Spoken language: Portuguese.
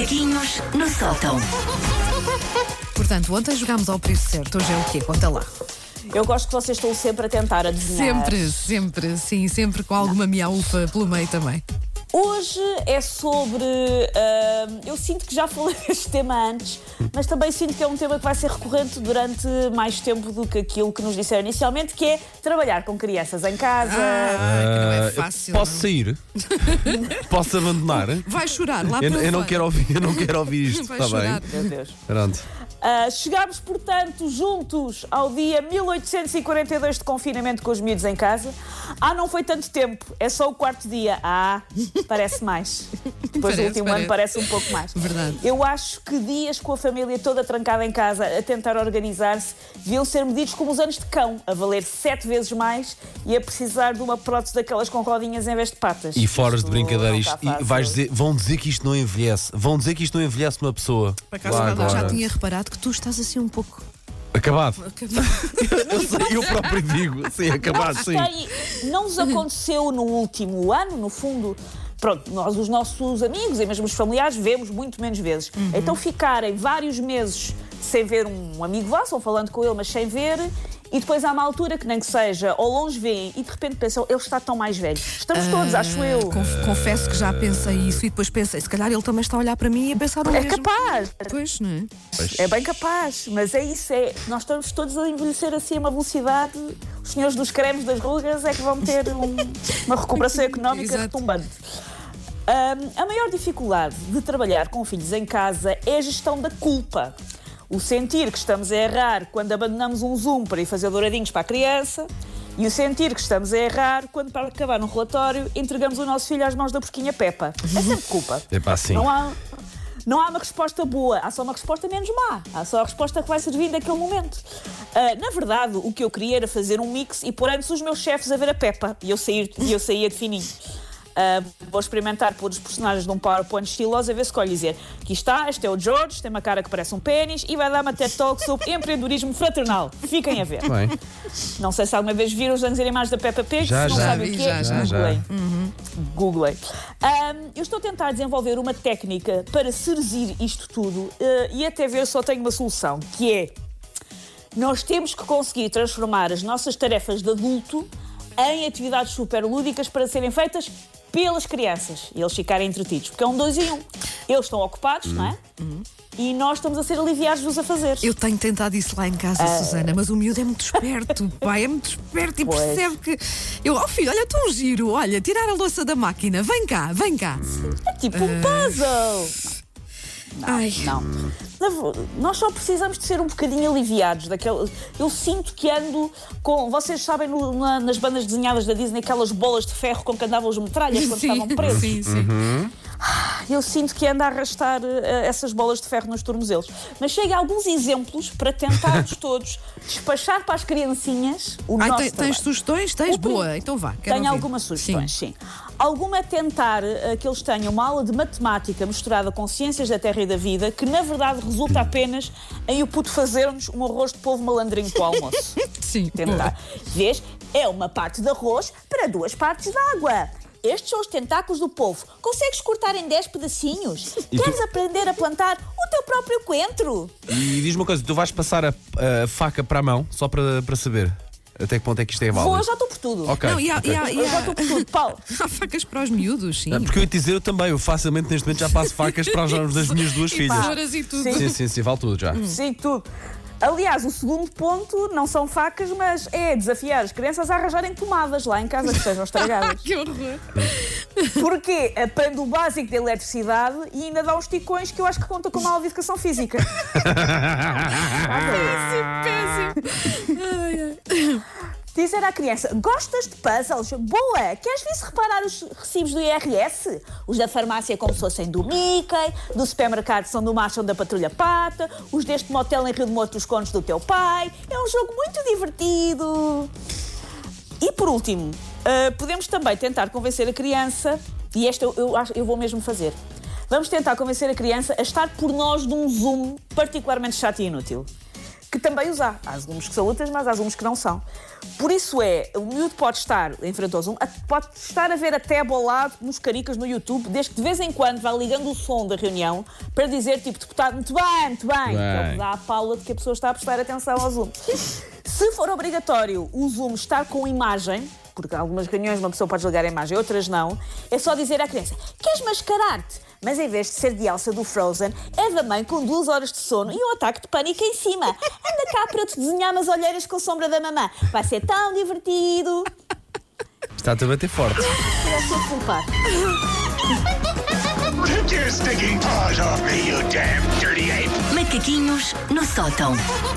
Macaquinhos no sótão. Portanto, ontem jogámos ao preço certo. Hoje é o quê? Conta lá. Eu gosto que vocês estão sempre a tentar adivinhar. Sempre, sempre, sim, sempre com alguma miaufa pelo meio também. Hoje é sobre. ah, eu sinto que já falei deste tema antes, mas também sinto que é um tema que vai ser recorrente durante mais tempo do que aquilo que nos disseram inicialmente, que é trabalhar com crianças em casa. Ah, que não é Ah, fácil. Posso não. sair? Posso abandonar? Vai chorar lá Eu, para eu não quero ouvir, eu não quero ouvir isto, está bem? Meu Deus. Pronto. Ah, chegámos, portanto, juntos ao dia 1842 de confinamento com os miúdos em casa. Ah, não foi tanto tempo, é só o quarto dia. Ah, parece mais. Depois do Parece, último parece. ano parece um pouco mais. Verdade. Eu acho que dias com a família toda trancada em casa a tentar organizar-se deviam ser medidos como os anos de cão, a valer sete vezes mais e a precisar de uma prótese daquelas com rodinhas em vez de patas. E foras de brincadeira, isto, e vais dizer, vão dizer que isto não envelhece. Vão dizer que isto não envelhece uma pessoa. Por acaso, já tinha reparado que tu estás assim um pouco. Acabado. Eu sei, eu próprio digo. Sim, acabado, sim. Tem- não vos aconteceu no último ano, no fundo. Pronto, nós, os nossos amigos e mesmo os familiares, vemos muito menos vezes. Então, ficarem vários meses sem ver um amigo vosso, ou falando com ele, mas sem ver, e depois há uma altura que nem que seja, ou longe veem, e de repente pensam, ele está tão mais velho. Estamos todos, acho eu. Conf- confesso que já pensei isso e depois pensei, se calhar ele também está a olhar para mim e a pensar o É mesmo. capaz. Pois, não é? É bem capaz, mas é isso, é. Nós estamos todos a envelhecer assim a uma velocidade. Os senhores dos cremes das rugas é que vão ter um- uma recuperação económica retumbante. Ahm, a maior dificuldade de trabalhar com filhos em casa é a gestão da culpa. O sentir que estamos a errar quando abandonamos um Zoom para ir fazer douradinhos para a criança e o sentir que estamos a errar quando, para acabar um relatório, entregamos o nosso filho às mãos da porquinha Peppa. É sempre culpa. Epá, sim. Não há, não há uma resposta boa, há só uma resposta menos má. Há só a resposta que vai servir naquele momento. Ah, na verdade, o que eu queria era fazer um mix e pôr antes os meus chefes a ver a Peppa e eu, sair, e eu saía de fininho. Ah, vou experimentar pôr os personagens num PowerPoint estiloso a ver se escolhe dizer aqui está, este é o George, tem uma cara que parece um pênis e vai dar uma TED Talk sobre empreendedorismo fraternal. Fiquem a ver. Bem, Não sei se alguma vez viram os desenhos animados da Peppa Pig. Já, se não já. sabem o que já, é, já, já. googlem. Googlei. Ahm, eu estou a tentar desenvolver uma técnica para seduzir isto tudo eh, e até ver só tenho uma solução, que é nós temos que conseguir transformar as nossas tarefas de adulto em atividades superlúdicas para serem feitas pelas crianças e eles ficarem entretidos, porque é um dois em um. Eles estão ocupados, não é? E nós estamos a ser aliviados-nos a fazer. Eu tenho tentado isso lá em casa, Susana, mas o miúdo é muito esperto, pai, é muito esperto e Pois. perceve que. Eu, oh filho, olha, tão giro, olha, tirar a louça da máquina, vem cá, vem cá. É tipo um puzzle. Ai, Não. Na ver- Nós só precisamos de ser um bocadinho aliviados daquele. Eu sinto que ando com. Vocês sabem no- na- nas bandas desenhadas da Disney aquelas bolas de ferro com que andavam os metralhas quando estavam presos. sim, sim. Eu sinto que ando a arrastar eh, essas bolas de ferro nos tornozelos. Mas chega alguns exemplos para tentarmos todos despachar para as criancinhas o Ai, nosso tens, sugestões? Tens? O Boa, então vá. quero Tenho ouvir. algumas sugestões, sim. Alguma é tentar eh, que eles tenham uma aula de matemática misturada com ciências da terra e da vida, que na verdade resulta apenas em o puto fazer-nos um arroz de polvo malandrinho para o almoço. Sim, Tentar. Vês? É uma parte de arroz para duas partes de água. Estes são os tentáculos do polvo. Consegues cortar em 10 pedacinhos? E tu- Queres aprender a plantar o teu próprio coentro? e diz-me uma coisa, tu vais passar a, a faca para a mão, só para, para saber até que ponto é que isto é válido? Vou, eu já estou por tudo. Ok. Não, e há, ok. e há- e Eu já há- estou por tudo. Paulo, há facas para os miúdos, sim. Ah, Porque eu ia te dizer, eu também, eu facilmente neste momento já passo facas para as mãos das minhas duas filhas. Tesouras e tudo. Sim. Sim, sim, sim, vale tudo já. Sim, tudo. Aliás, o segundo ponto não são facas, mas é desafiar as crianças a arranjarem tomadas lá em casa que estejam estragadas. Que horror. Porque aprende o básico de eletricidade e ainda dá uns ticões que eu acho que conta com uma aula de educação física. Péssimo. Ai, ai. Dizer à criança: Gostas de puzzles? Boa! Queres vir reparar os recibos do IRS? Os da farmácia, como se fossem do Mickey, do supermercado são do Marshall da Patrulha Pata, os deste motel em Rio de Morto, os contos do teu pai. É um jogo muito divertido. E por último, ah, podemos também tentar convencer a criança, e esta eu, eu, eu vou mesmo fazer. Vamos tentar convencer a criança a estar por nós num Zoom particularmente chato e inútil. Que também os há. Há que são úteis, mas há Zooms que não são. Por isso é, o miúdo pode estar em frente ao Zoom, pode estar a ver até bolado nos caricas no YouTube, desde que de vez em quando vá ligando o som da reunião para dizer, tipo, deputado, muito bem, muito bem. Bem. Que o que dá a Paula de que a pessoa está a prestar atenção ao Zoom. Se for obrigatório o Zoom estar com imagem, porque algumas reuniões uma pessoa pode ligar a imagem, outras não, é só dizer à criança: queres mascarar-te? Mas em vez de ser de Elsa do Frozen, é da mãe com duas horas de sono e um ataque de pânico em cima. Anda cá para eu te desenhar umas olheiras com a sombra da mamã. Vai ser tão divertido. Está-te a bater forte. Eu sou ape! Macaquinhos no sótão.